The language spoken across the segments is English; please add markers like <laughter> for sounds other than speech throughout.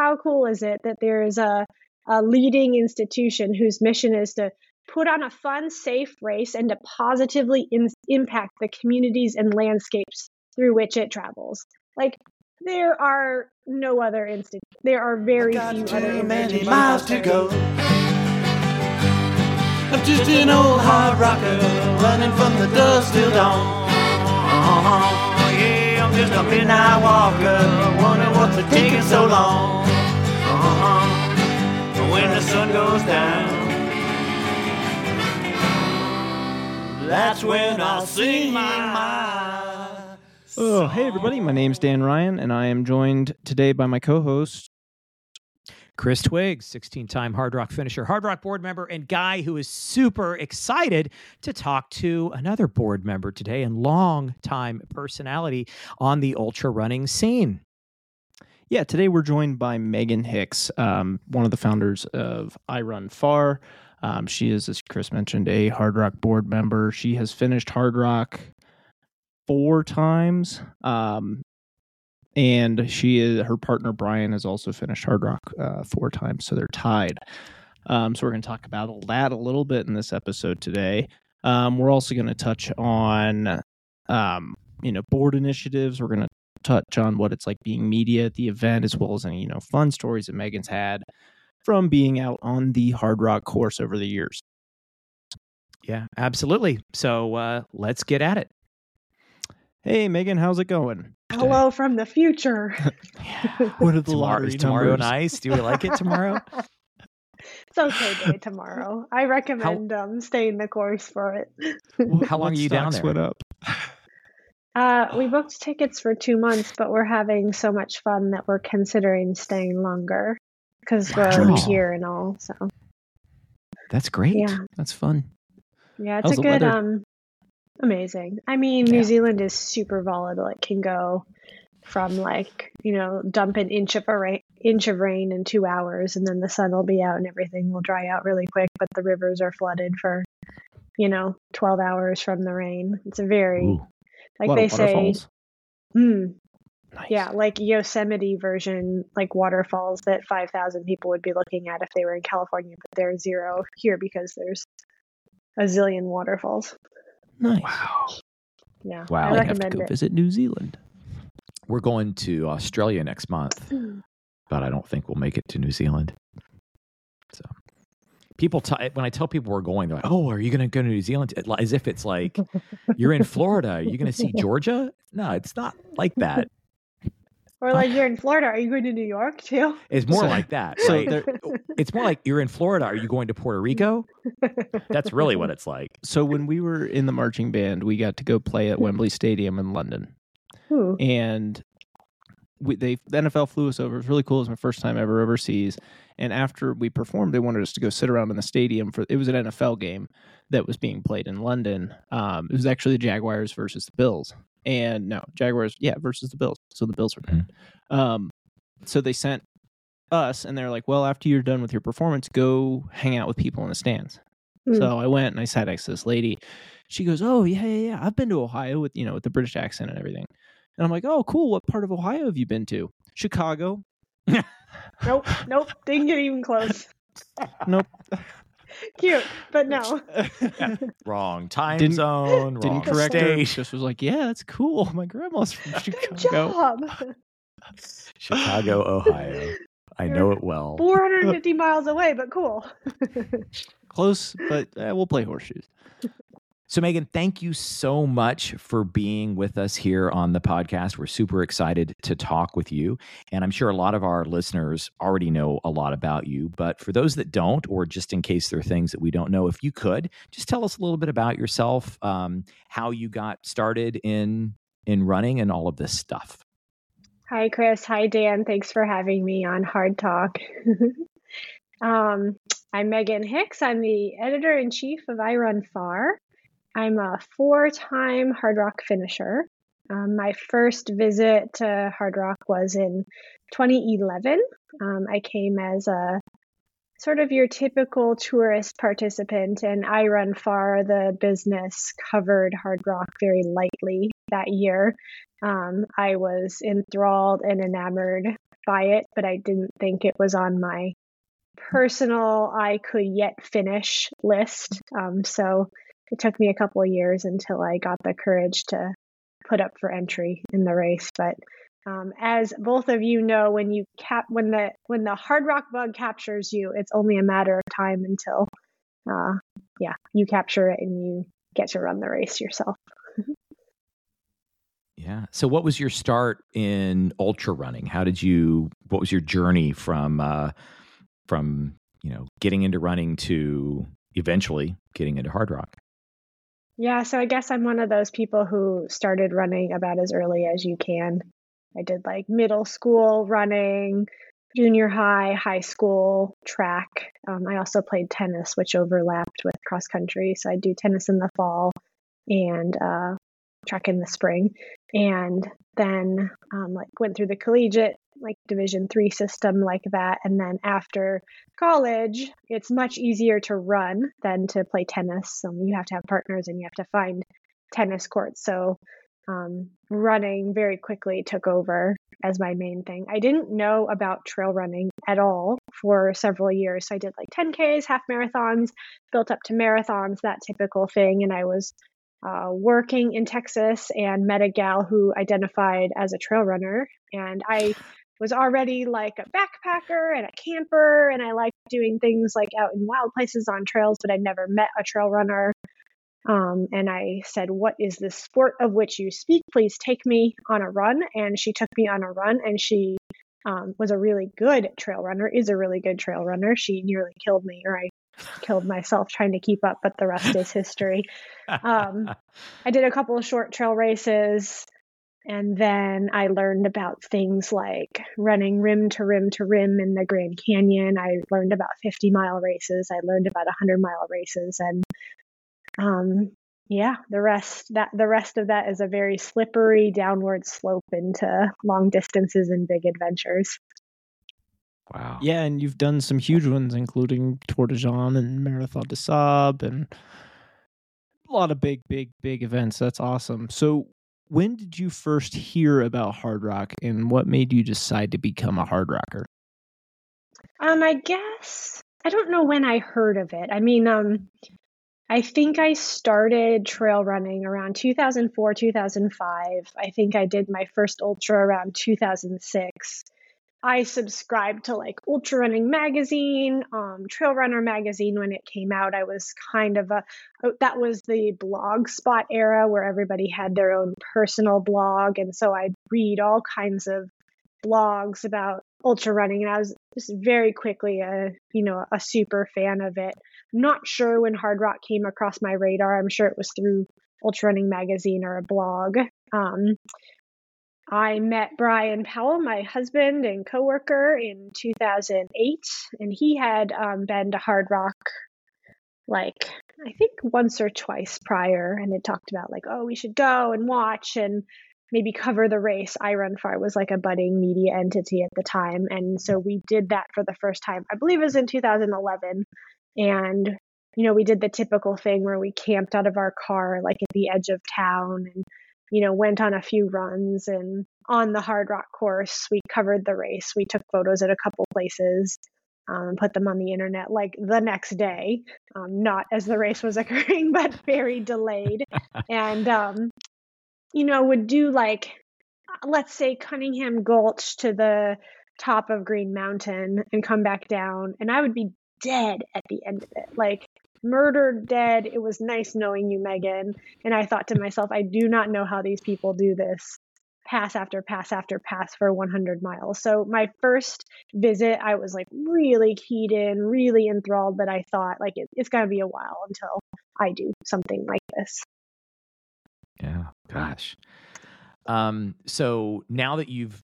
how cool is it that there is a, a leading institution whose mission is to put on a fun, safe race and to positively in- impact the communities and landscapes through which it travels. Like there are no other instant. There are very few other many miles to go. I'm just an old hard rocker running from the dusk till dawn. Just what's it taking so long. Uh-huh. When the sun goes down. That's when I'll sing my. Oh, hey everybody, my name's Dan Ryan, and I am joined today by my co host. Chris Twiggs, 16 time Hard Rock finisher, Hard Rock board member, and guy who is super excited to talk to another board member today and long time personality on the ultra running scene. Yeah, today we're joined by Meghan Hicks, um, one of the founders of iRunFar. Um, she is, as Chris mentioned, a Hard Rock board member. She has finished Hard Rock four times. Um, and she is her partner Bryon has also finished Hard Rock uh, four times, so they're tied. Um, so we're going to talk about that a little bit in this episode today. Um, we're also going to touch on, um, you know, board initiatives. We're going to touch on what it's like being media at the event, as well as any you know fun stories that Meghan's had from being out on the Hard Rock course over the years. Yeah, absolutely. So uh, let's get at it. Hey, Meghan, how's it going? Hello from the future. <laughs> What are the Tomorrow, lottery is tomorrow numbers? nice? Do we like it tomorrow? <laughs> it's okay day tomorrow. I recommend um staying the course for it. How long are you down stocks there? went up? Uh, we booked tickets for two months, but we're having so much fun that we're considering staying longer because we're Wow. here and all. So That's great. yeah, That's fun. yeah, it's How's a good um, amazing. I mean, Yeah. New Zealand is super volatile. It can go from like you know dump an inch of a rain, inch of rain in two hours, and then the sun will be out and everything will dry out really quick. But the rivers are flooded for you know twelve hours from the rain. It's a very Ooh. Like lot they say. Mm, Nice. Yeah, like Yosemite version, like waterfalls that 5,000 people would be looking at if they were in California, but they're zero here because there's a zillion waterfalls. Nice. Wow. Yeah, Wow. I I'd I'd have to go it. visit New Zealand. We're going to Australia next month, <clears throat> but I don't think we'll make it to New Zealand. So people, t- when I tell people we're going, they're like, "Oh, are you going to go to New Zealand?" It- As if it's like <laughs> you're in Florida. Are you going to see Georgia? No, it's not like that. Or like you're in Florida, are you going to New York too? It's more So- like that. so right? it's more like you're in Florida. Are you going to Puerto Rico? That's really what it's like. So when we were in the marching band, we got to go play at Wembley Stadium in London, Ooh. and we, they the NFL flew us over. It was really cool. It was my first time ever overseas. And after we performed, they wanted us to go sit around in the stadium for. It was an NFL game that was being played in London. Um, it was actually the Jaguars versus the Bills, and no Jaguars, yeah, versus the Bills. So the Bills were bad. Um, so they sent us, and they're like, "Well, after you're done with your performance, go hang out with people in the stands." Hmm. So I went and I sat next to this lady. She goes, "Oh yeah, yeah, yeah. I've been to Ohio with you know with the British accent and everything." And I'm like, "Oh, cool. What part of Ohio have you been to?" Chicago. <laughs> Nope, nope, didn't get even close. Nope. <laughs> <laughs> Cute, but no. <laughs> Wrong time Didn't- zone. Didn't wrong correct her. Just was like, "Yeah, that's cool. My grandma's from <laughs> Good job. Chicago, Ohio. I know it well. 450 miles away, but cool. Close, but eh, we'll play horseshoes. So, Meghan, thank you so much for being with us here on the podcast. We're super excited to talk with you. And I'm sure a lot of our listeners already know a lot about you. But for those that don't, or just in case there are things that we don't know, if you could just tell us a little bit about yourself, um, how you got started in in running and all of this stuff. Hi, Chris. Hi, Dan. Thanks for having me on Hard Talk. <laughs> um, I'm Meghan Hicks. I'm the editor in chief of I Run Far. I'm a four time Hard Rock finisher. Um, my first visit to Hard Rock was in 2011. Um, I came as a sort of your typical tourist participant, and iRunFar, the business, covered Hard Rock very lightly that year. Um, I was enthralled and enamored by it, but I didn't think it was on my personal I could yet finish list. Um, so it took me a couple of years until I got the courage to put up for entry in the race. But um, as both of you know, when you cap when the when the Hardrock bug captures you, it's only a matter of time until uh, yeah you capture it and you get to run the race yourself. <laughs> yeah. So, what was your start in ultra running? How did you? What was your journey from uh, from you know getting into running to eventually getting into Hardrock? Yeah, so I guess I'm one of those people who started running about as early as you can. I did like middle school running, junior high, high school track. Um, I also played tennis, which overlapped with cross country. So I do tennis in the fall and uh, track in the spring, and then um, like went through the collegiate like Division three system like that, and then after college, it's much easier to run than to play tennis. Um, you have to have partners and you have to find tennis courts. So um, running very quickly took over as my main thing. I didn't know about trail running at all for several years. So I did like 10Ks, half marathons, built up to marathons, that typical thing. And I was uh, working in Texas and met a gal who identified as a trail runner. And I was already like a backpacker and a camper, and I liked doing things like out in wild places on trails, but I'd never met a trail runner. Um, and I said, What is this sport of which you speak? Please take me on a run. And she took me on a run, and she um, was a really good trail runner, is a really good trail runner. She nearly killed me, or I killed myself trying to keep up, but the rest is history. <laughs> Um, I did a couple of short trail races. And then I learned about things like running rim to rim to rim in the Grand Canyon. I learned about 50 mile races. I learned about 100 mile races. And um, yeah, the rest that the rest of that is a very slippery downward slope into long distances and big adventures. Wow. Yeah, and you've done some huge ones, including Tor des Géants and Marathon des Sables, and a lot of big, big, big events. That's awesome. So, when did you first hear about hard rock and what made you decide to become a hard rocker? Um, I guess I don't know when I heard of it. I mean, um, I think I started trail running around 2004, 2005. I think I did my first ultra around 2006. I subscribed to like Ultra Running Magazine, um, Trail Runner Magazine when it came out. I was kind of a, oh, that was the blog spot era where everybody had their own personal blog. And so I'd read all kinds of blogs about ultra running and I was just very quickly a, you know, a super fan of it. not sure when Hard Rock came across my radar. I'm sure it was through Ultra Running Magazine or a blog. Um, I met Bryon Powell, my husband and coworker, in 2008, and he had um, been to Hard Rock, like I think once or twice prior, and had talked about like, oh, we should go and watch and maybe cover the race. iRunFar was like a budding media entity at the time, and so we did that for the first time. I believe it was in 2011, and you know we did the typical thing where we camped out of our car like at the edge of town and you know, went on a few runs and on the hard rock course, we covered the race. We took photos at a couple places, um, put them on the internet like the next day, um, not as the race was <laughs> occurring, but very delayed. and, um, you know, would do like, let's say Cunningham Gulch to the top of Green Mountain and come back down, and I would be dead at the end of it. Like, murdered dead. It was nice knowing you, Meghan. And I thought to myself, I do not know how these people do this pass after pass after pass for 100 miles. So my first visit, I was like really keyed in, really enthralled, but I thought like it, it's going to be a while until I do something like this. Yeah, gosh. Um, so now that you've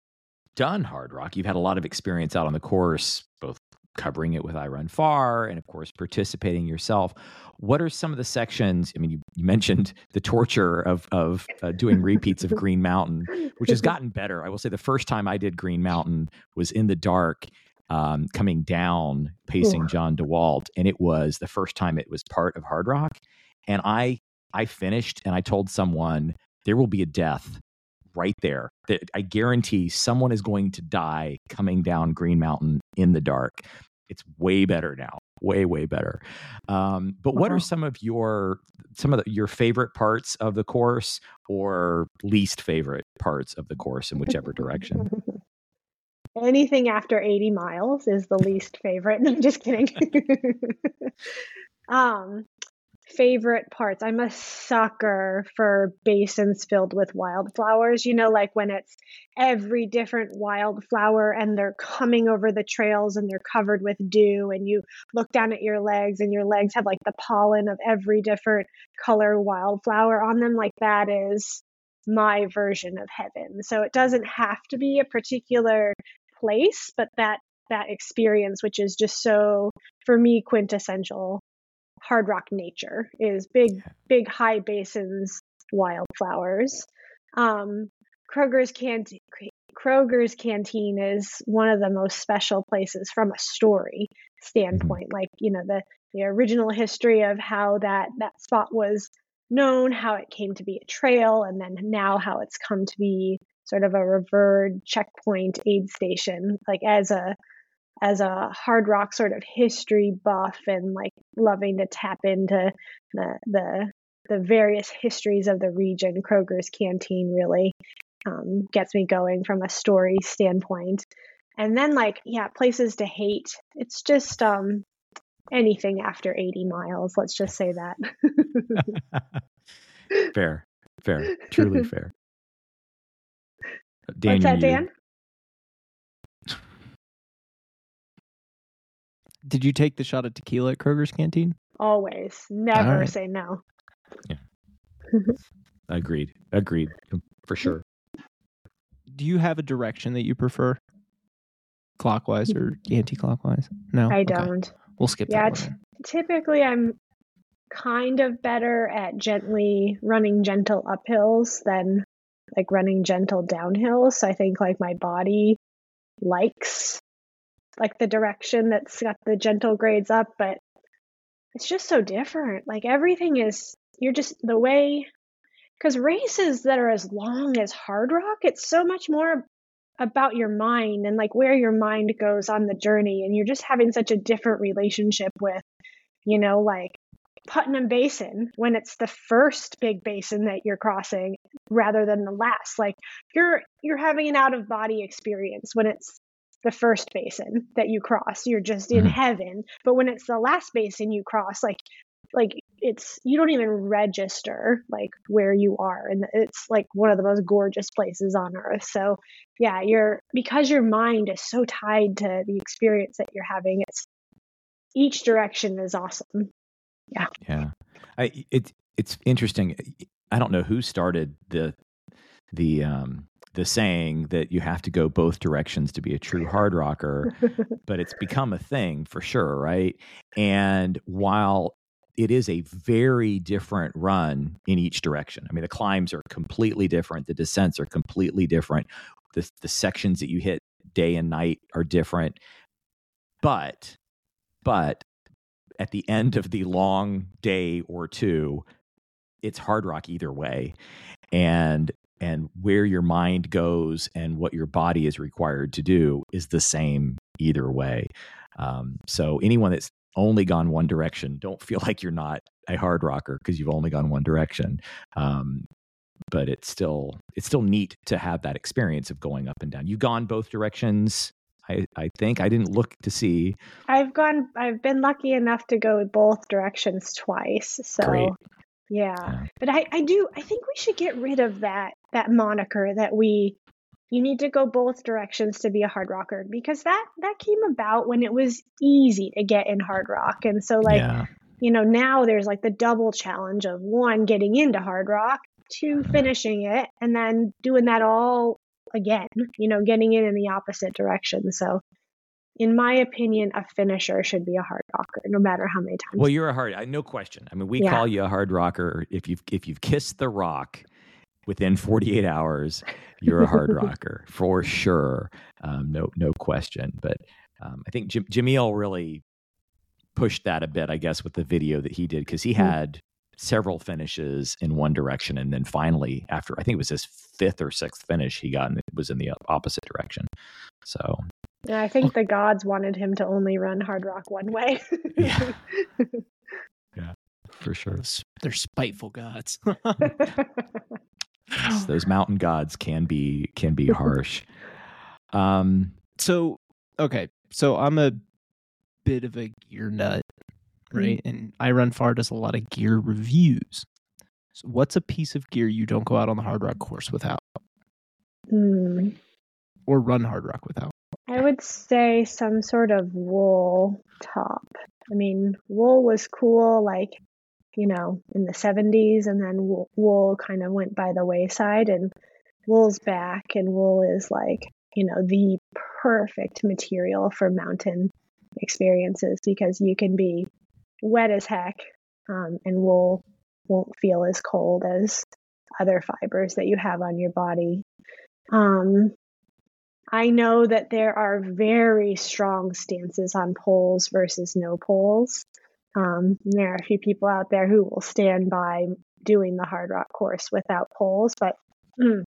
done hard rock, you've had a lot of experience out on the course, both covering it with iRunFar, and of course participating yourself. What are some of the sections i mean you, you mentioned the torture of of uh, doing repeats of green mountain which has gotten better. I will say the first time i did green mountain was in the dark um, coming down pacing john dewalt and it was the first time it was part of Hard Rock, and i i finished and i told someone there will be a death right there. That I guarantee someone is going to die coming down Green Mountain in the dark. It's way better now, way way better. Um, but what are some of your some of the, your favorite parts of the course, or least favorite parts of the course in whichever direction? <laughs> Anything after 80 miles is the least favorite. <laughs> I'm just kidding. <laughs> um, favorite parts. I'm a sucker for basins filled with wildflowers. You know, like when it's every different wildflower and they're coming over the trails and they're covered with dew, and you look down at your legs and your legs have like the pollen of every different color wildflower on them. Like that is my version of heaven. So it doesn't have to be a particular place, but that that experience, which is just so for me quintessential hard rock nature, is big big high basins, wildflowers. Um, Kroger's canteen. Kroger's canteen is one of the most special places from a story standpoint. Like you know the the original history of how that that spot was known, how it came to be a trail, and then now how it's come to be sort of a revered checkpoint aid station. Like as a as a hard rock sort of history buff and like loving to tap into the the the various histories of the region, Kroger's canteen really um, gets me going from a story standpoint. And then like yeah, places to hate. It's just um anything after 80 miles, let's just say that. <laughs> fair, fair, truly <laughs> fair. What's that, Dan? Did you take the shot of tequila at Kroger's canteen? Always. Never right. say no. Yeah. <laughs> Agreed. Agreed. For sure. Do you have a direction that you prefer? Clockwise or anti-clockwise? No, I don't. We'll skip Yeah, that t- typically I'm kind of better at gently running gentle uphills than like running gentle downhills. So I think like my body likes like the direction that's got the gentle grades up, but it's just so different. Like everything is you're just the way because races that are as long as hard rock, it's so much more about your mind and like where your mind goes on the journey and you're just having such a different relationship with you know like Putnam Basin when it's the first big basin that you're crossing rather than the last like you're you're having an out of body experience when it's the first basin that you cross you're just in Mhm. heaven but when it's the last basin you cross like like it's you don't even register like where you are and it's like one of the most gorgeous places on earth so yeah you're because your mind is so tied to the experience that you're having it's each direction is awesome Yeah. Yeah. I it it's interesting. I don't know who started the the um the saying that you have to go both directions to be a true hard rocker, <laughs> but it's become a thing for sure, right? And while it is a very different run in each direction. I mean, the climbs are completely different, the descents are completely different. The the sections that you hit day and night are different. But but at the end of the long day or two, it's hard rock either way. And and where your mind goes and what your body is required to do is the same either way. Um, so anyone that's only gone one direction, don't feel like you're not a hard rocker because you've only gone one direction. Um, but it's still it's still neat to have that experience of going up and down. You've gone both directions. I, I think I didn't look to see. i've gone i've been lucky enough to go both directions twice so yeah Yeah. but I, I do i think we should get rid of that that moniker that we you need to go both directions to be a hard rocker because that that came about when it was easy to get in hard rock and so like yeah. you know now there's like the double challenge of one getting into hard rock two finishing it and then doing that all again you know getting in in the opposite direction so in my opinion a finisher should be a hard rocker no matter how many times Well, you're a hard, I- no question. I mean, we Yeah. call you a hard rocker if you've if you've kissed the rock within 48 hours, you're a hard <laughs> rocker for sure. Um, no, no question. But um, I think Jim, Jamil really pushed that a bit, I guess, with the video that he did because he Mhm. had several finishes in one direction, and then finally, after I think it was his fifth or sixth finish, he got in, it was in the opposite direction. So Yeah, I think the gods wanted him to only run hard rock one way. Yeah. <laughs> for sure, They're spiteful gods. <laughs> Yes, <gasps> those mountain gods can be can be harsh. <laughs> Um, so okay, so I'm a bit of a gear nut, right? And iRunFar does a lot of gear reviews. So what's a piece of gear you don't go out on the hard rock course without, Hmm. or run hard rock without? I would say some sort of wool top. I mean, wool was cool, like, you know, in the 70s, and then wool, wool kind of went by the wayside, and wool's back, and wool is like, you know, the perfect material for mountain experiences because you can be wet as heck, um, and wool won't feel as cold as other fibers that you have on your body. Um, I know that there are very strong stances on poles versus no poles. Um, there are a few people out there who will stand by doing the hard rock course without poles, but mm,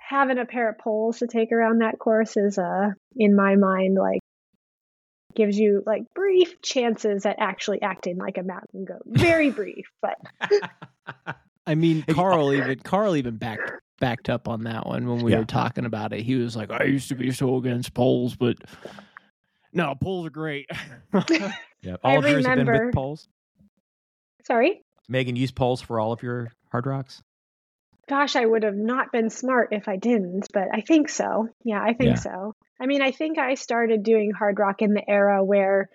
having a pair of poles to take around that course is, uh, in my mind, like gives you like brief chances at actually acting like a mountain goat. Very <laughs> brief, but I mean, Carl even Carl even backed backed up on that one when we Yeah. were talking about it. He was like, "I used to be so against poles, but no, poles are great." <laughs> yeah, I all of yours have been with poles. sorry. Meghan use poles for all of your hard rocks. Gosh, I would have not been smart if I didn't, but I think so. Yeah, I think Yeah. so. I mean, I think I started doing hard rock in the era where,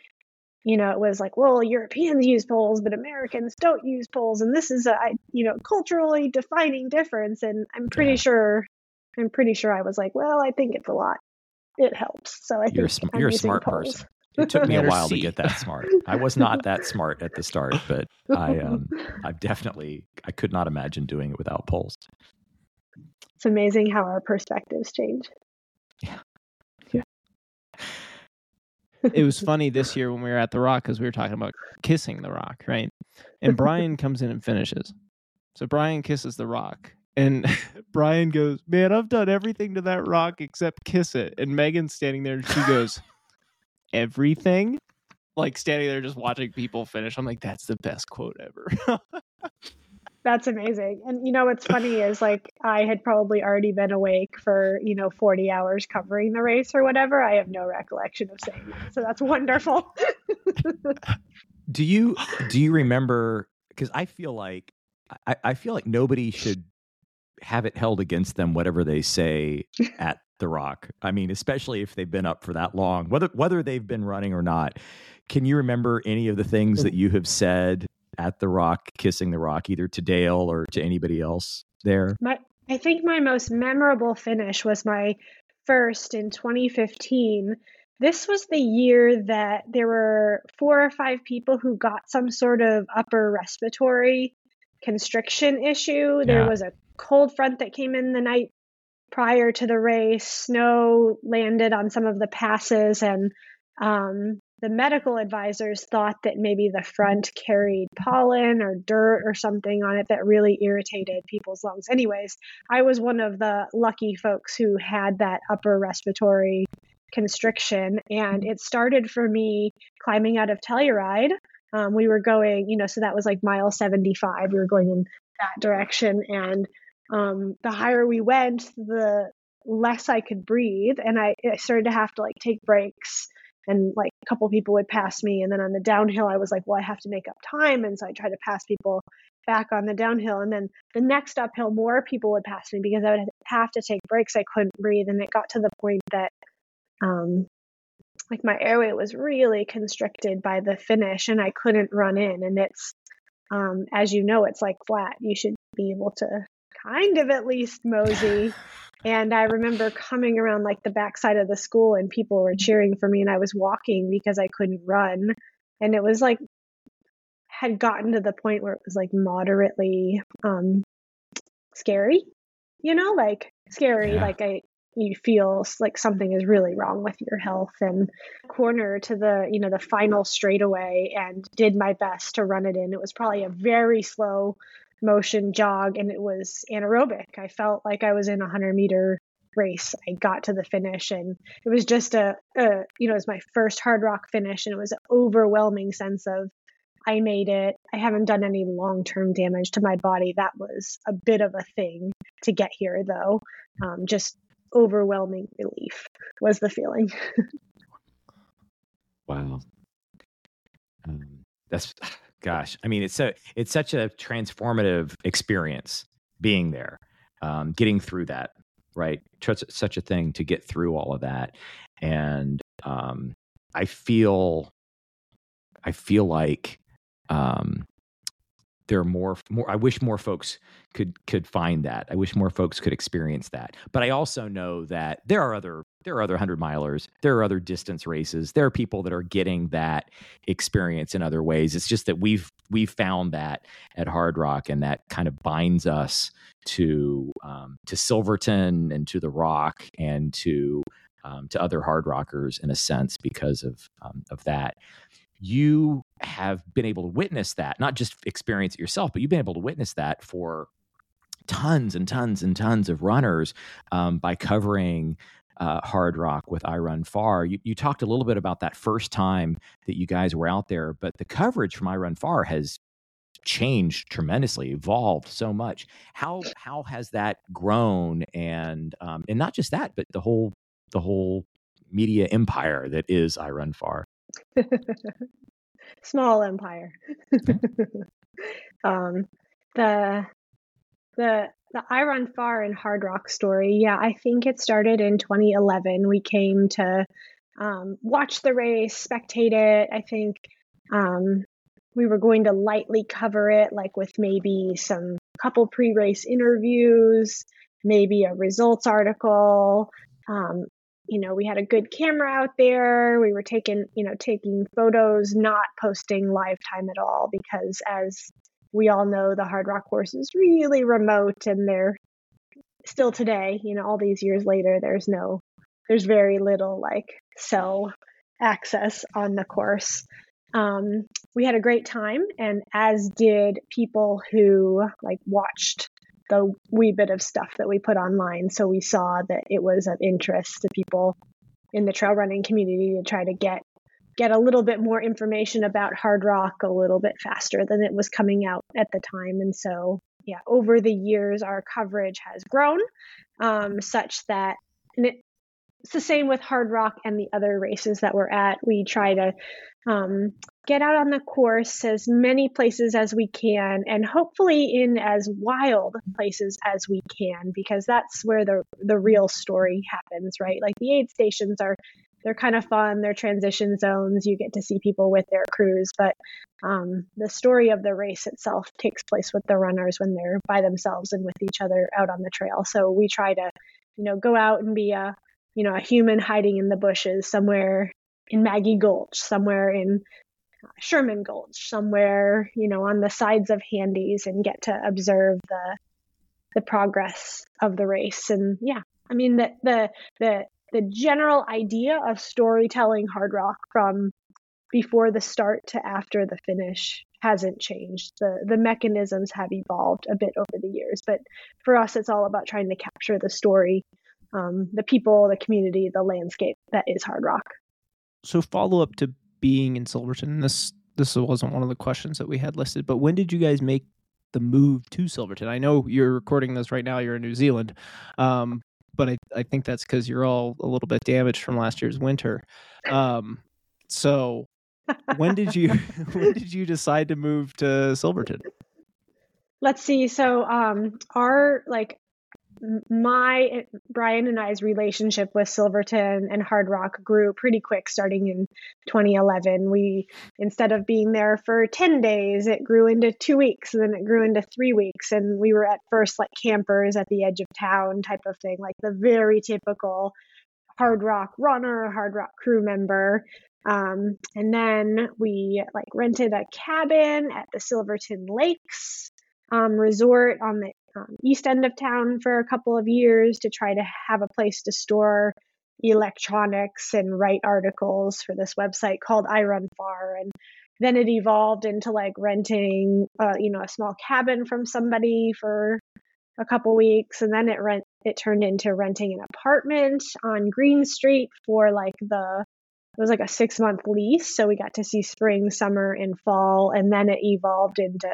you know, it was like, well, Europeans use poles, but Americans don't use poles, and this is a you know, culturally defining difference. And I'm pretty Yeah. sure, I'm pretty sure I was like, well, I think it's a lot. It helps. So I You're a think sm- I'm you're a smart poles. person. It took me a Letter while to get that smart. <laughs> I was not that smart at the start, but I um I've definitely I could not imagine doing it without poles. It's amazing how our perspectives change. Yeah. Yeah. it was <laughs> funny this year when we were at the rock because we were talking about kissing the rock, right? And Bryon <laughs> comes in and finishes. So Bryon kisses the rock. And Bryon goes, Man, I've done everything to that rock except kiss it. And Meghan's standing there and she goes, Everything? Like standing there just watching people finish. I'm like, That's the best quote ever. <laughs> That's amazing. And you know what's funny is like I had probably already been awake for, you know, 40 hours covering the race or whatever. I have no recollection of saying that. So that's wonderful. Do you do you remember because I feel like I, I feel like nobody should have it held against them whatever they say at <laughs> the rock. I mean, especially if they've been up for that long, whether whether they've been running or not. Can you remember any of the things that you have said at the rock, kissing the rock, either to Dale or to anybody else there? My I think my most memorable finish was my first in 2015. This was the year that there were four or five people who got some sort of upper respiratory constriction issue. There Yeah. was a cold front that came in the night prior to the race. Snow landed on some of the passes, and um, the medical advisors thought that maybe the front carried pollen or dirt or something on it that really irritated people's lungs. Anyways, I was one of the lucky folks who had that upper respiratory constriction, and it started for me climbing out of Telluride. Um, we were going, you know, so that was like mile 75. We were going in that direction, and um, the higher we went, the less I could breathe, and I, I started to have to like take breaks and like a couple people would pass me and then on the downhill i was like well i have to make up time and so i tried to pass people back on the downhill and then the next uphill more people would pass me because i would have to take breaks. I couldn't breathe and it got to the point that um like my airway was really constricted by the finish and i couldn't run in and it's um as you know it's like flat. You should be able to kind of at least mosey and I remember coming around like the backside of the school and people were cheering for me and I was walking because I couldn't run. And it was like had gotten to the point where it was like moderately um scary. You know, like scary, Yeah. like I you feel like something is really wrong with your health and corner to the you know the final straightaway and did my best to run it in it was probably a very slow motion jog and it was anaerobic i felt like i was in a 100 meter race i got to the finish and it was just a, a you know it was my first hard rock finish and it was an overwhelming sense of I made it. I haven't done any long term damage to my body. That was a bit of a thing to get here, though. Um, just overwhelming relief was the feeling. <laughs> wow. Um, that's gosh. I mean, it's so it's such a transformative experience being there, um, getting through that. Right, such a thing to get through all of that, and um, I feel, I feel like um, there are more more i wish more folks could could find that. I wish more folks could experience that. But i also know that there are other there are other 100 milers. There are other distance races. There are people that are getting that experience in other ways. It's just that we've we've found that at Hard Rock and that kind of binds us to um, to silverton and to the rock and to um, to other Hardrockers in a sense because of um, of that you have been able to witness that, not just experience it yourself, but you've been able to witness that for tons and tons and tons of runners um, by covering uh, Hardrock with iRunFar. You, you talked a little bit about that first time that you guys were out there, but the coverage from iRunFar has changed tremendously, evolved so much. How how has that grown? And um, and not just that, but the whole the whole media empire that is iRunFar. <laughs> Small empire. <laughs> um, the the the iRunFar and Hard Rock story. Yeah, I think it started in 2011. We came to um, watch the race, spectate it. I think um, we were going to lightly cover it, like with maybe some couple pre-race interviews, maybe a results article, um, you know we had a good camera out there. We were taking you know taking photos not posting live time at all because as we all know the Hard Rock course is really remote and they're still today you know all these years later there's no there's very little like cell access on the course. Um, we had a great time and as did people who like watched the wee bit of stuff that we put online. So we saw that it was of interest to people in the trail running community to try to get get a little bit more information about hard rock a little bit faster than it was coming out at the time. And so, yeah, over the years, our coverage has grown um, such that, it, it's the same with hard rock and the other races that we're at. We try to um, get out on the course as many places as we can and hopefully in as wild places as we can because that's where the the real story happens right? Like the aid stations are they're kind of fun. They're transition zones. You get to see people with their crews but um, the story of the race itself takes place with the runners when they're by themselves and with each other out on the trail. So we try to you know go out and be a you know a human hiding in the bushes somewhere in Maggie Gulch, somewhere in uh, Sherman Gulch, somewhere, you know, on the sides of Handies and get to observe the the progress of the race. And yeah, I mean the the the the general idea of storytelling hard rock from before the start to after the finish hasn't changed. The the mechanisms have evolved a bit over the years, but for us it's all about trying to capture the story, um, the people, the community, the landscape that is Hard Rock. so follow up to being in Silverton. This this wasn't one of the questions that we had listed, but when did you guys make the move to Silverton? I know you're recording this right now. You're in New Zealand, um, but I, I think that's because you're all a little bit damaged from last year's winter. Um, so <laughs> when did you <laughs> when did you decide to move to Silverton? Let's see. So um, our like my Bryon and I's relationship with Silverton and Hard Rock grew pretty quick starting in 2011. We instead of being there for 10 days, it grew into 2 weeks and then it grew into 3 weeks and we were at first like campers at the edge of town type of thing, like the very typical Hard Rock runner, Hard Rock crew member. Um, and then we like rented a cabin at the Silverton Lakes um, resort on the um, east end of town for a couple of years to try to have a place to store electronics and write articles for this website called I Run Far. And then it evolved into like renting, uh, you know, a small cabin from somebody for a couple weeks, and then it rent it turned into renting an apartment on Green Street for like the it was like a six month lease, so we got to see spring, summer, and fall, and then it evolved into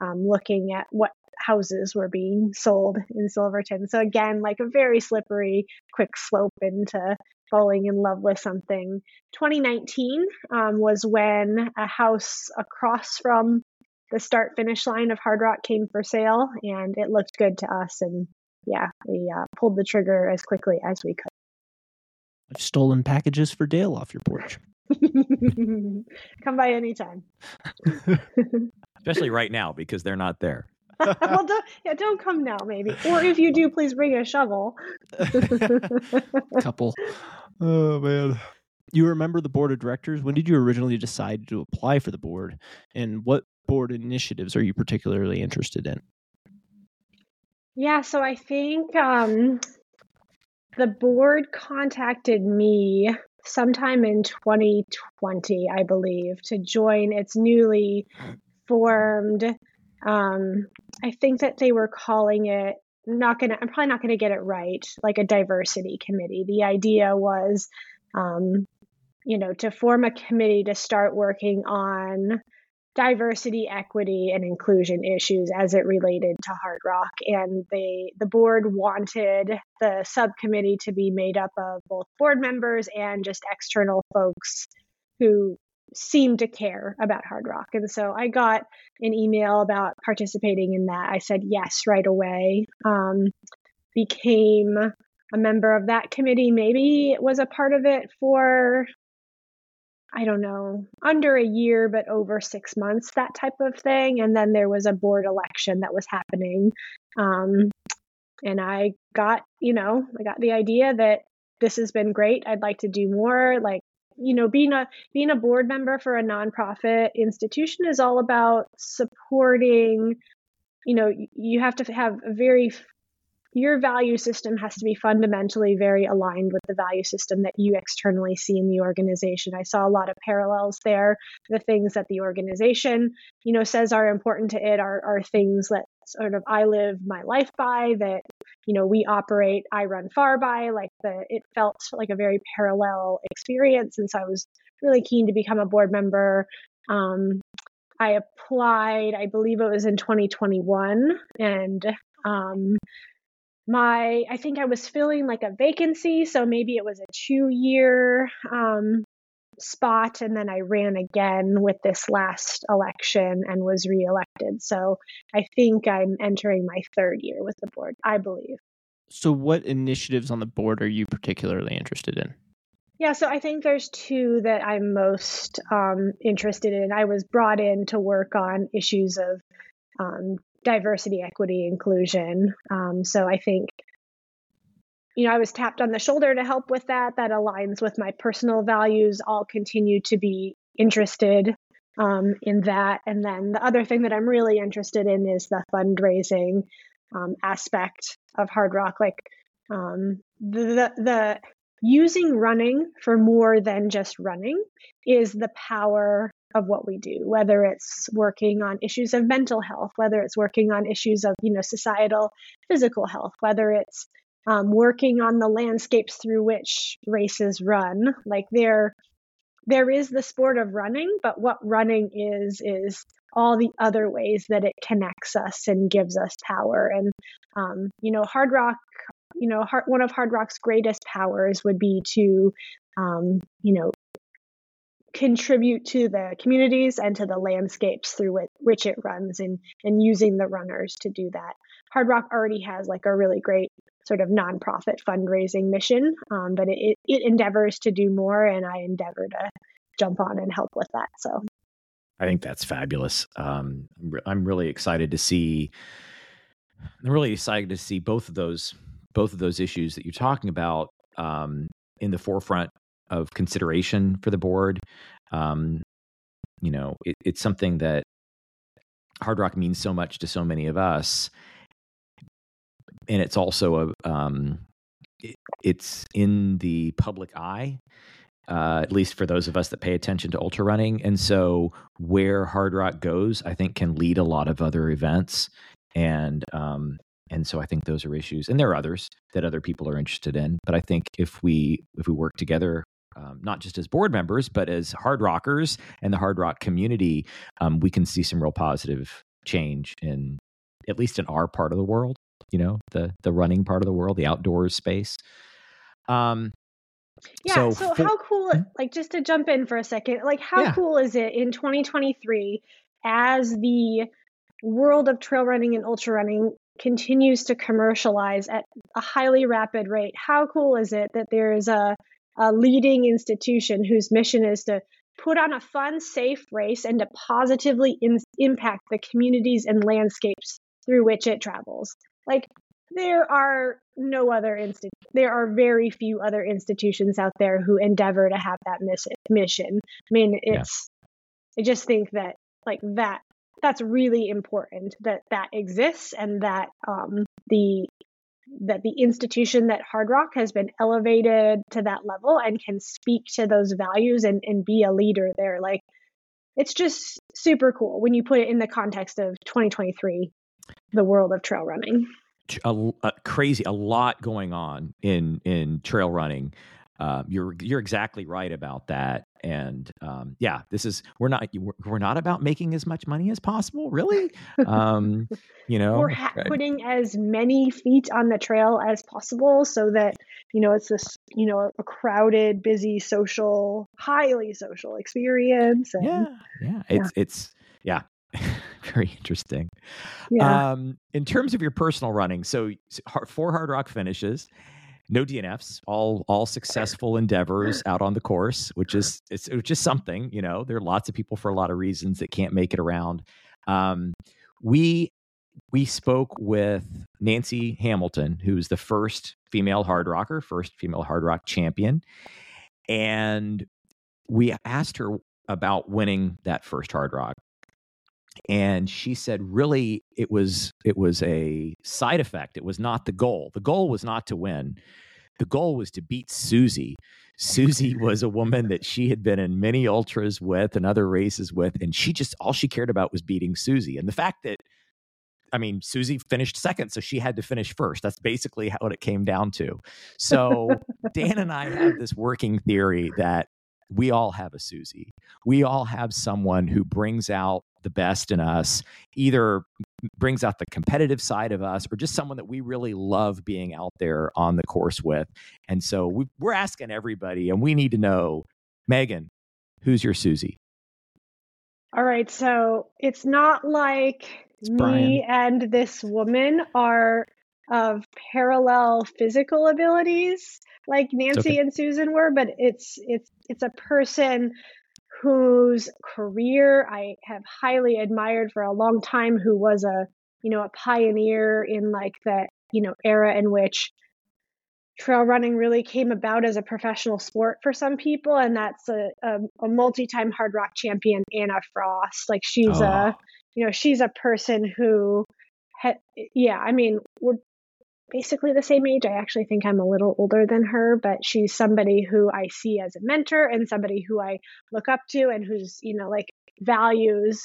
um, looking at what houses were being sold in Silverton. So again, like a very slippery, quick slope into falling in love with something. 2019 um, was when a house across from the start finish line of Hard Rock came for sale, and it looked good to us. And yeah, we uh, pulled the trigger as quickly as we could. I've stolen packages for Dale off your porch. <laughs> Come by anytime. <laughs> Especially right now because they're not there. Well, don't, yeah, don't come now, maybe. Or if you do, please bring a shovel. <laughs> Couple. Oh man. You remember the board of directors? When did you originally decide to apply for the board? And what board initiatives are you particularly interested in? Yeah, so I think um, the board contacted me sometime in 2020, I believe, to join its newly formed. Um, I think that they were calling it not gonna. I'm probably not gonna get it right. Like a diversity committee. The idea was, um, you know, to form a committee to start working on diversity, equity, and inclusion issues as it related to Hard Rock. And they the board wanted the subcommittee to be made up of both board members and just external folks who seemed to care about Hard Rock. And so I got an email about participating in that. I said yes right away. Um, became a member of that committee, maybe was a part of it for I don't know, under a year, but over six months, that type of thing. And then there was a board election that was happening. Um, and I got, you know, I got the idea that this has been great. I'd like to do more. Like, you know, being a being a board member for a nonprofit institution is all about supporting. You know, you have to have a very your value system has to be fundamentally very aligned with the value system that you externally see in the organization. I saw a lot of parallels there. The things that the organization, you know, says are important to it are, are things that sort of I live my life by that, you know, we operate, iRunFar by, like the, it felt like a very parallel experience. And so I was really keen to become a board member. Um, I applied, I believe it was in 2021, and um, my i think i was filling like a vacancy so maybe it was a two year um, spot and then i ran again with this last election and was reelected so i think i'm entering my third year with the board i believe so what initiatives on the board are you particularly interested in yeah, so I think there's two that I'm most um, interested in. I was brought in to work on issues of um, diversity, equity, inclusion. Um, so I think, you know, I was tapped on the shoulder to help with that. That aligns with my personal values. I'll continue to be interested um, in that. And then the other thing that I'm really interested in is the fundraising um, aspect of Hard Rock. Like um, the, the using running for more than just running is the power of what we do, whether it's working on issues of mental health, whether it's working on issues of you know societal physical health, whether it's um, working on the landscapes through which races run. Like there, there is the sport of running, but what running is is all the other ways that it connects us and gives us power. And um, you know, Hard Rock, you know, hard, one of Hard Rock's greatest powers would be to um, you know, contribute to the communities and to the landscapes through which it runs and, and using the runners to do that. Hard Rock already has like a really great sort of nonprofit fundraising mission, um, but it, it endeavors to do more, and I endeavor to jump on and help with that. So I think that's fabulous. Um, I'm really excited to see. I'm really excited to see both of those both of those issues that you're talking about um, in the forefront of consideration for the board. Um, you know, it, it's something that Hard Rock means so much to so many of us. And it's also a um, it, it's in the public eye. Uh, at least for those of us that pay attention to ultra running. And so, where Hard Rock goes, I think can lead a lot of other events. And um, and so I think those are issues, and there are others that other people are interested in. But I think if we if we work together, um, not just as board members, but as hard rockers and the hard rock community, um, we can see some real positive change in at least in our part of the world. You know, the the running part of the world, the outdoors space. Um, yeah. so So, for- how cool, Hmm? like, just to jump in for a second, like, how Yeah. cool is it in 2023 as the world of trail running and ultra running continues to commercialize at a highly rapid rate? How cool is it that there is a, a leading institution whose mission is to put on a fun, safe race and to positively in, impact the communities and landscapes through which it travels? Like, there are no other insti- there are very few other institutions out there who endeavor to have that miss- mission. I mean Yeah. it's i just think that like that that's really important that that exists and that um the that the institution that Hardrock has been elevated to that level and can speak to those values and and be a leader there. Like it's just super cool when you put it in the context of 2023 the world of trail running. A, a crazy a lot going on in in trail running. Um, you're you're exactly right about that. And um, yeah this is we're not we're, we're not about making as much money as possible really. Um, you know or ha- putting as many feet on the trail as possible so that you know it's this you know a crowded busy social highly social experience and yeah. yeah. It's it's yeah <laughs> very interesting yeah. Um, in terms of your personal running, so four Hardrock finishes, no DNFs, all all successful endeavors out on the course, which is it's which is something. You know, there are lots of people for a lot of reasons that can't make it around. Um, we we spoke with Nancy Hamilton, who's the first female Hardrocker, first female Hardrock champion, and we asked her about winning that first Hardrock and she said really it was it was a side effect it was not the goal the goal was not to win the goal was to beat susie susie <laughs> was a woman that she had been in many ultras with and other races with and she just all she cared about was beating susie and the fact that I mean, Susie finished second, so she had to finish first. That's basically how it came down to. So Dan and I have this working theory that we all have a Susie. We all have someone who brings out the best in us, either brings out the competitive side of us or just someone that we really love being out there on the course with. And so we, we're asking everybody, and we need to know, Meghan, who's your Susie? all right so it's not like It's me and this woman are of parallel physical abilities like Nancy okay. and Susan were, but it's it's it's a person whose career I have highly admired for a long time who was a you know a pioneer in like that you know era in which trail running really came about as a professional sport for some people and that's a, a, a multi-time Hardrock champion anna frost like she's Oh. a you know she's a person who yeah i mean we're basically the same age. I actually think i'm a little older than her but she's somebody who i see as a mentor and somebody who i look up to and who's you know like values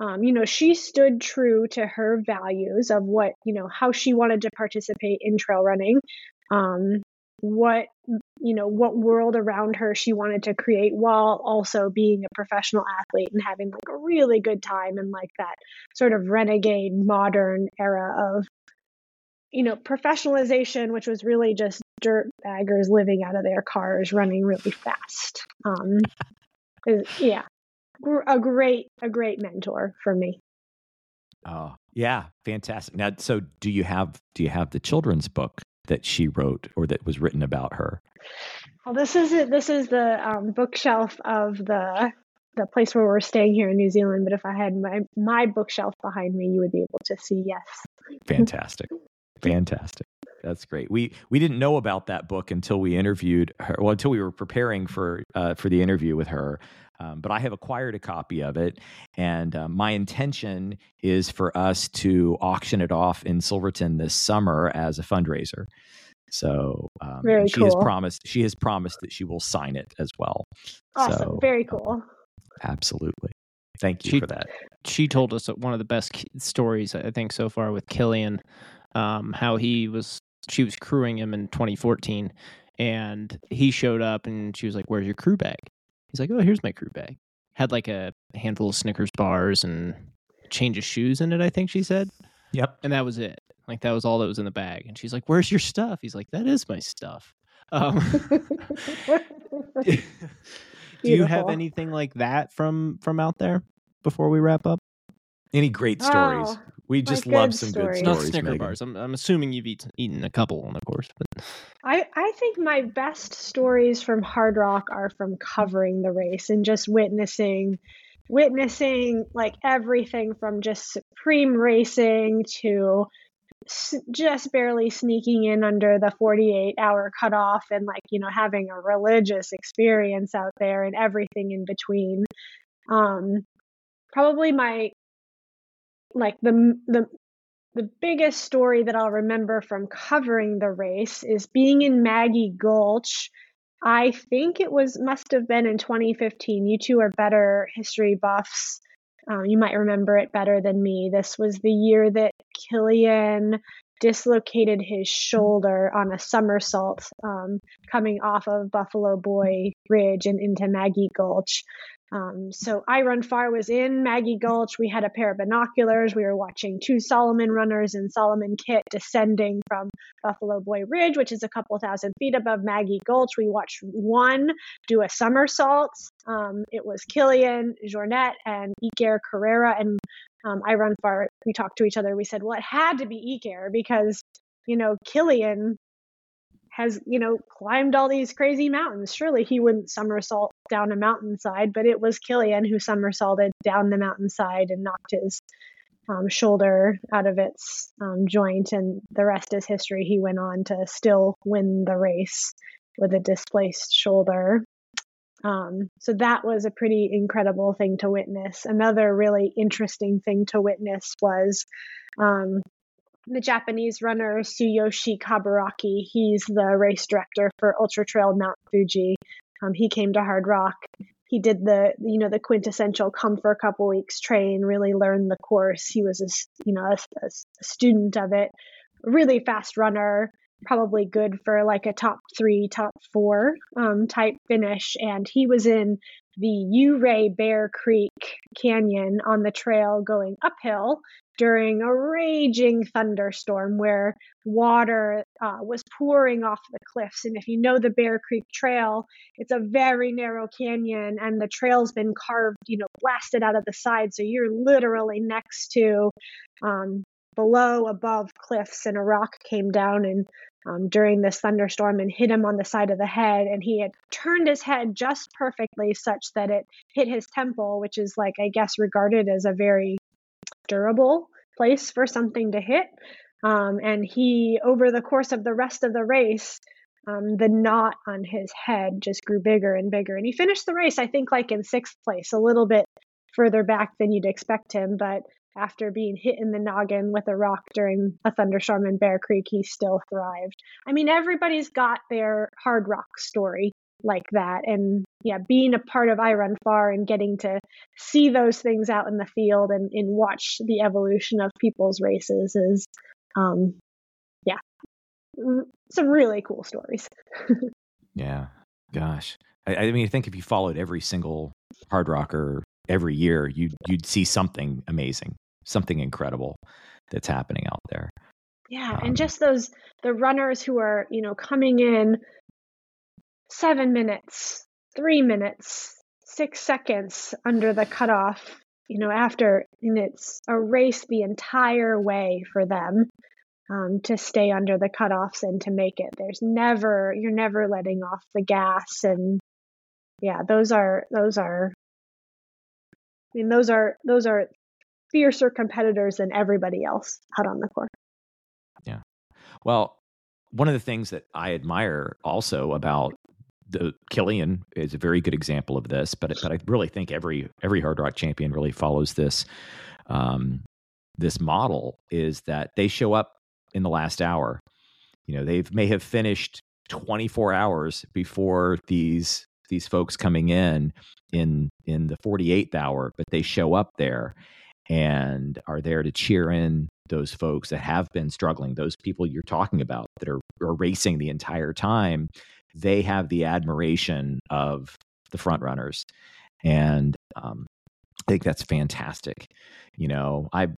um, you know she stood true to her values of what you know how she wanted to participate in trail running um, what you know what world around her she wanted to create while also being a professional athlete and having like a really good time in like that sort of renegade modern era of you know professionalization which was really just dirt baggers living out of their cars running really fast um yeah a great a great mentor for me Oh, yeah, fantastic. Now, so do you have do you have the children's book that she wrote or that was written about her? Well, this is. This is the um, bookshelf of the the place where we're staying here in New Zealand. But if I had my my bookshelf behind me, you would be able to see. Yes. Fantastic, fantastic. That's great. We we didn't know about that book until we interviewed her. Well, until we were preparing for uh, for the interview with her. Um, but I have acquired a copy of it, and uh, my intention is for us to auction it off in Silverton this summer as a fundraiser. So um, Very she has promised she has promised that she will sign it as well. Awesome. So, Very um, cool. Absolutely. Thank you She- for that. she told us one of the best stories I think so far with Kilian, um, how he was she was crewing him in 2014, and he showed up and she was like, "Where's your crew bag?" He's like, "Oh, here's my crew bag." Had like a handful of Snickers bars and change of shoes in it. I think she said, Yep. and that was it. Like that was all that was in the bag. And she's like, "Where's your stuff?" He's like, "That is my stuff." Um, <laughs> do you have anything like that from from out there before we wrap up? Any great stories? Oh, we just good love some stories. good Not stories. Snicker Meghan. bars. I'm, I'm assuming you've eaten, eaten a couple on the course, but I, I think my best stories from Hardrock are from covering the race and just witnessing witnessing like everything from just supreme racing to s- just barely sneaking in under the 48 hour cutoff and like you know having a religious experience out there and everything in between um probably my like the the the biggest story that I'll remember from covering the race is being in Maggie Gulch. I think it was must have been in 2015. You two are better history buffs. Um, you might remember it better than me. This was the year that Kilian dislocated his shoulder on a somersault um, coming off of Buffalo Boy Ridge and into Maggie Gulch. Um, so iRunFar was in Maggie Gulch. We had a pair of binoculars. We were watching two Salomon runners in Salomon Kit descending from Buffalo Boy Ridge, which is a couple thousand feet above Maggie Gulch. We watched one do a somersault. Um, it was Kilian, Jornet, and Iker Karrera. And um, iRunFar, we talked to each other. We said, well, it had to be Iker because, you know, Kilian has you know climbed all these crazy mountains. Surely he wouldn't somersault down a mountainside, but it was Kilian who somersaulted down the mountainside and knocked his um, shoulder out of its um, joint, and the rest is history. He went on to still win the race with a displaced shoulder. Um, so that was a pretty incredible thing to witness. Another really interesting thing to witness was um, the Japanese runner Tsuyoshi Kaburaki. He's the race director for Ultra Trail Mount Fuji. Um, he came to Hardrock. He did the you know the quintessential come for a couple weeks, train, really learn the course. He was a you know a, a student of it. Really fast runner, probably good for like a top three, top four um, type finish. And he was in the Ouray Bear Creek Canyon on the trail going uphill during a raging thunderstorm where water uh, was pouring off the cliffs. And if you know the Bear Creek Trail, it's a very narrow canyon and the trail's been carved, you know, blasted out of the side. So you're literally next to, um, below, above cliffs, and a rock came down and um, during this thunderstorm and hit him on the side of the head. And he had turned his head just perfectly, such that it hit his temple, which is like, I guess, regarded as a very durable place for something to hit. Um, and he, over the course of the rest of the race, um, the knot on his head just grew bigger and bigger. And he finished the race, I think, like in sixth place, a little bit further back than you'd expect him. But after being hit in the noggin with a rock during a thunderstorm in Bear Creek, he still thrived. I mean, everybody's got their Hardrock story like that. And yeah, being a part of iRunFar and getting to see those things out in the field and, and watch the evolution of people's races is, um, yeah, some really cool stories. <laughs> Yeah. Gosh. I, I mean, I think if you followed every single Hardrocker every year, you'd you'd see something amazing, something incredible that's happening out there. Yeah, Um, and just those the runners who are, you know, coming in seven minutes, three minutes, six seconds under the cutoff, you know, after and it's a race the entire way for them um, to stay under the cutoffs and to make it. There's never you're never letting off the gas and yeah, those are those are I mean those are those are fiercer competitors than everybody else out on the course. Yeah. Well, one of the things that I admire also about the Kilian is a very good example of this, but but I really think every every Hardrock champion really follows this um, this model is that they show up in the last hour. You know, they may have finished 24 hours before these these folks coming in in in the 48th hour, but they show up there and are there to cheer in those folks that have been struggling, those people you're talking about that are, are racing the entire time, they have the admiration of the front runners. And um, I think that's fantastic. You know, I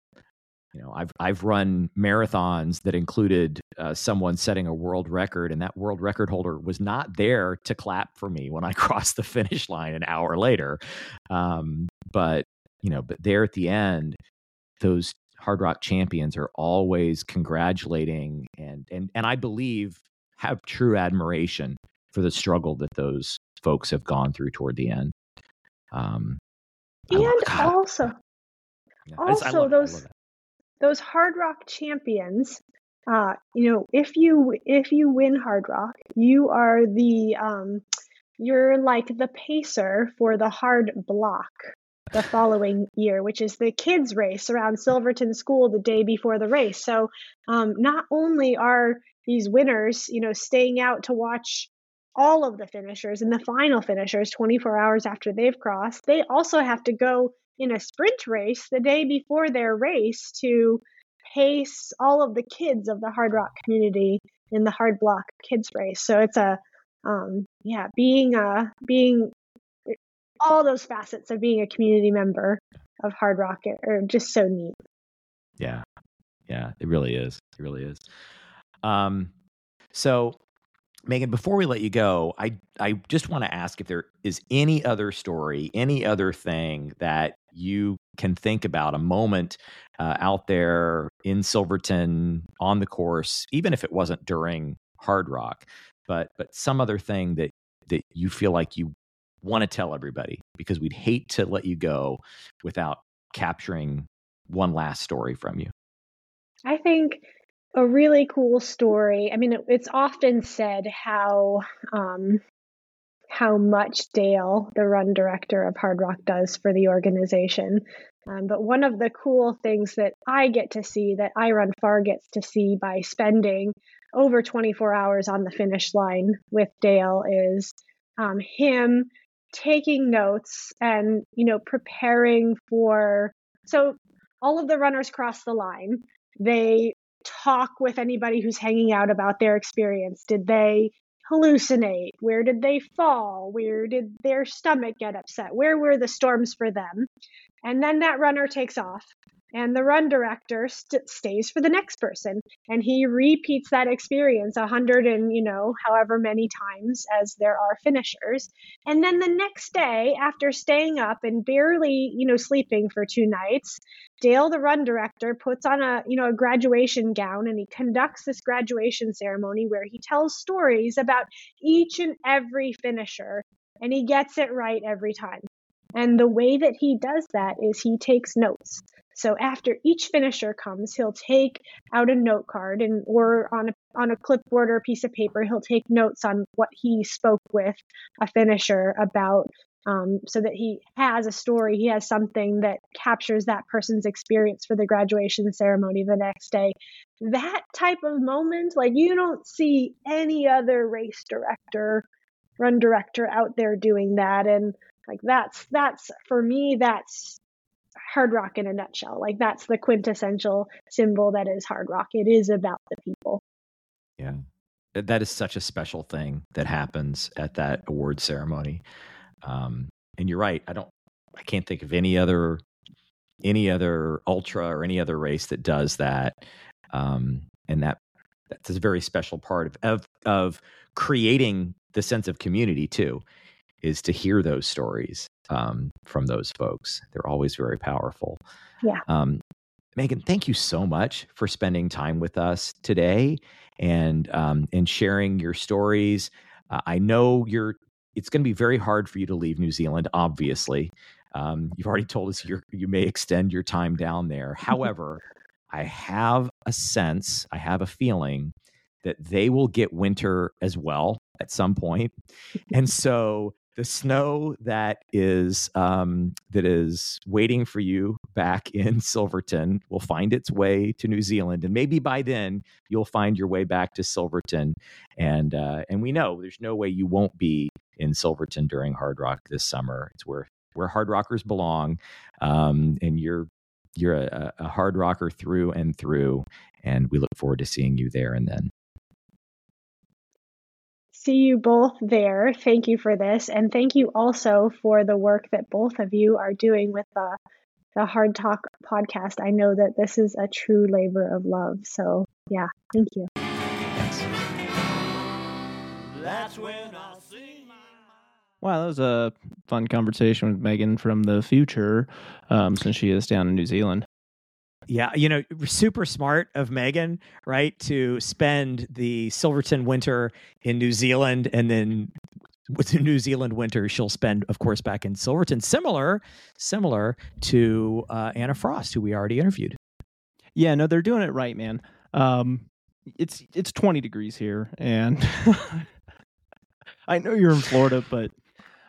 you know i've i've run marathons that included uh, someone setting a world record and that world record holder was not there to clap for me when i <laughs> crossed the finish line an hour later. Um, but you know but there at the end those Hardrock champions are always congratulating and and and I believe have true admiration for the struggle that those folks have gone through toward the end. Um, and also, yeah, also those those Hardrock champions. Uh, you know, if you if you win Hardrock, you are the um, you're like the pacer for the hard block the following year, which is the kids' race around Silverton School the day before the race. So um, not only are these winners, you know, staying out to watch all of the finishers and the final finishers 24 hours after they've crossed, they also have to go in a sprint race the day before their race to pace all of the kids of the Hardrock community in the hard block kids race. So it's a um, yeah, being a being all those facets of being a community member of Hardrock are just so neat. Yeah. Yeah, it really is. It really is. Um, so Meghan, before we let you go, I I just want to ask if there is any other story, any other thing that you can think about, a moment uh, out there in Silverton on the course, even if it wasn't during Hardrock, but but some other thing that that you feel like you want to tell everybody because we'd hate to let you go without capturing one last story from you? I think a really cool story. I mean, it, it's often said how um, how much Dale, the run director of Hardrock, does for the organization. Um, but one of the cool things that I get to see, that I Run Far gets to see by spending over 24 hours on the finish line with Dale, is um, him taking notes and you know preparing for so all of the runners cross the line they talk with anybody who's hanging out about their experience? Did they hallucinate? Where did they fall? Where did their stomach get upset? Where were the storms for them? And then that runner takes off and the run director st- stays for the next person. And he repeats that experience a hundred and you know however many times as there are finishers. And then the next day after staying up and barely you know sleeping for two nights dale the run director puts on a you know a graduation gown and he conducts this graduation ceremony where he tells stories about each and every finisher. And he gets it right every time. And the way that he does that is he takes notes. So after each finisher comes, he'll take out a note card and or on a on a clipboard or a piece of paper, he'll take notes on what he spoke with a finisher about um, so that he has a story, he has something that captures that person's experience for the graduation ceremony the next day. That type of moment, like you don't see any other race director, run director out there doing that. And like that's that's for me, that's Hardrock in a nutshell. Like that's the quintessential symbol that is Hardrock. It is about the people. Yeah. That is such a special thing that happens at that award ceremony. Um, and you're right. I don't, I can't think of any other, any other ultra or any other race that does that. Um, and that, that's a very special part of, of, of creating the sense of community too, is to hear those stories um, from those folks. They're always very powerful. Yeah. Um, Meghan, thank you so much for spending time with us today and um, and sharing your stories. Uh, I know you're. It's going to be very hard for you to leave New Zealand. Obviously, um, you've already told us you you may extend your time down there. <laughs> However, I have a sense, I have a feeling that they will get winter as well at some point. and so the snow that is um, that is waiting for you back <laughs> in Silverton will find its way to New Zealand, and maybe by then you'll find your way back to Silverton. And uh, and we know there's no way you won't be in Silverton during Hardrock this summer. It's where where Hardrockers belong, um, and you're you're a, a Hardrocker through and through. And we look forward to seeing you there and then see you both there. Thank you for this. And thank you also for the work that both of you are doing with the, the Hard Talk podcast. I know that this is a true labor of love. So, yeah, thank you. That's when I see Wow, that was a fun conversation with Meghan from the future, um, since she is down in New Zealand. Yeah, you know, super smart of Meghan, right, to spend the Silverton winter in New Zealand and then with the New Zealand winter, she'll spend, of course, back in Silverton. Similar, similar to uh, Anna Frost, who we already interviewed. Yeah, no, they're doing it right, man. Um, it's it's 20 degrees here, and <laughs> I know you're in Florida, but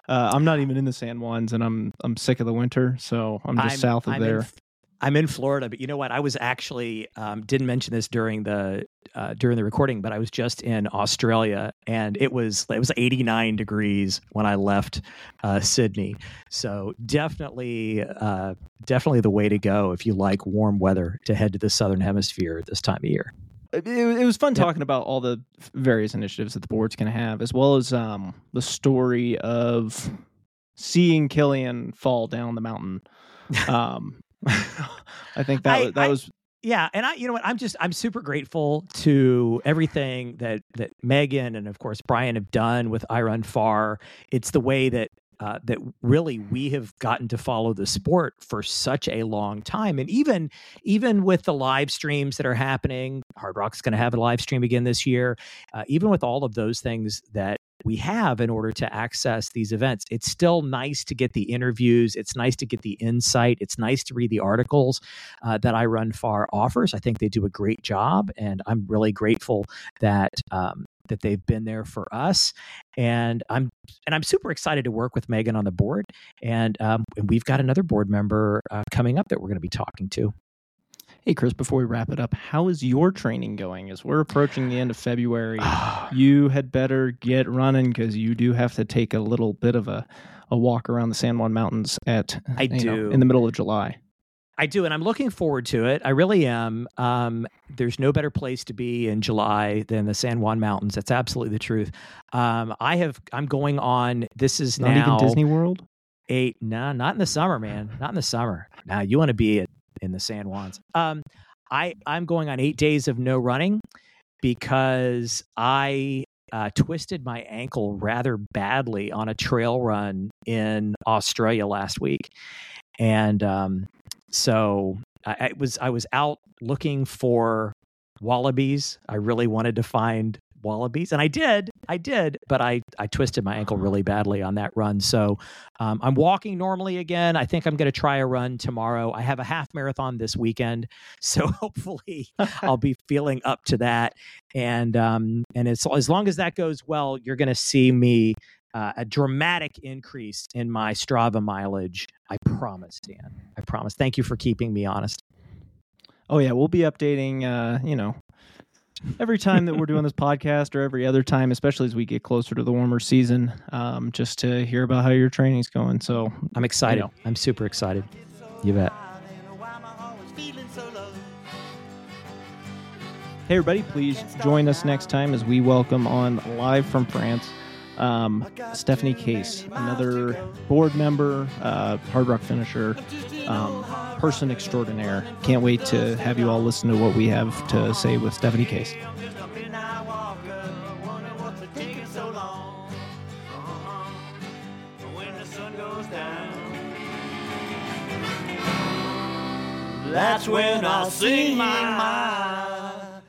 uh, I'm not even in the San Juans, and I'm I'm sick of the winter, so I'm just I'm, south of I'm there. In, I'm in Florida, but you know what? I was actually um, didn't mention this during the uh, during the recording, but I was just in Australia, and it was it was 89 degrees when I left uh, Sydney. So definitely, uh, definitely the way to go if you like warm weather to head to the southern hemisphere this time of year. It, it was fun talking about all the various initiatives that the board's going to have, as well as um, the story of seeing Kilian fall down the mountain. <laughs> Um, <laughs> I think that I, that I, was yeah, and I you know what I'm just I'm super grateful to everything that that Meghan and of course Bryon have done with iRunFar. It's the way that uh, that really we have gotten to follow the sport for such a long time and even even with the live streams that are happening Hardrock's going to have a live stream again this year uh, even with all of those things that we have in order to access these events. It's still nice to get the interviews. It's nice to get the insight. It's nice to read the articles uh, that iRunFar offers. I think they do a great job, and I'm really grateful that um, that they've been there for us. And I'm and I'm super excited to work with Meghan on the board. And, um, and we've got another board member uh, coming up that we're going to be talking to. Hey, Chris, before we wrap it up, how is your training going? As we're approaching the end of February, <sighs> you had better get running because you do have to take a little bit of a, a walk around the San Juan Mountains at I do know, in the middle of July. I do, and I'm looking forward to it. I really am. Um, there's no better place to be in July than the San Juan Mountains. That's absolutely the truth. Um, I have. I'm going on. This is not now even Disney World. Eight. No, not in the summer, man. Not in the summer. Now you want to be at in the San Juans. Um, I I'm going on eight days of no running because I uh, twisted my ankle rather badly on a trail run in Australia last week, and um, so I, I was I was out looking for wallabies. I really wanted to find wallabies and i did i did but i i twisted my ankle really badly on that run. So um, i'm walking normally again. I think i'm going to try a run tomorrow. I have a half marathon this weekend <laughs> so hopefully <laughs> i'll be feeling up to that. And um and as, as long as that goes well you're going to see me uh, a dramatic increase in my strava mileage i promise dan. I promise. Thank you for keeping me honest. Oh yeah, we'll be updating. Uh, you know, every time that we're doing this podcast or every other time, especially as we get closer to the warmer season, um, just to hear about how your training's going. So I'm excited. You know. I'm super excited. You bet. Hey, everybody, please join us next time as we welcome on live from France um, Stephanie Case, another board member, uh, Hardrock finisher, um, person extraordinaire. Can't wait to have you all listen to what we have to say with Stephanie Case. That's when I'll sing my mind.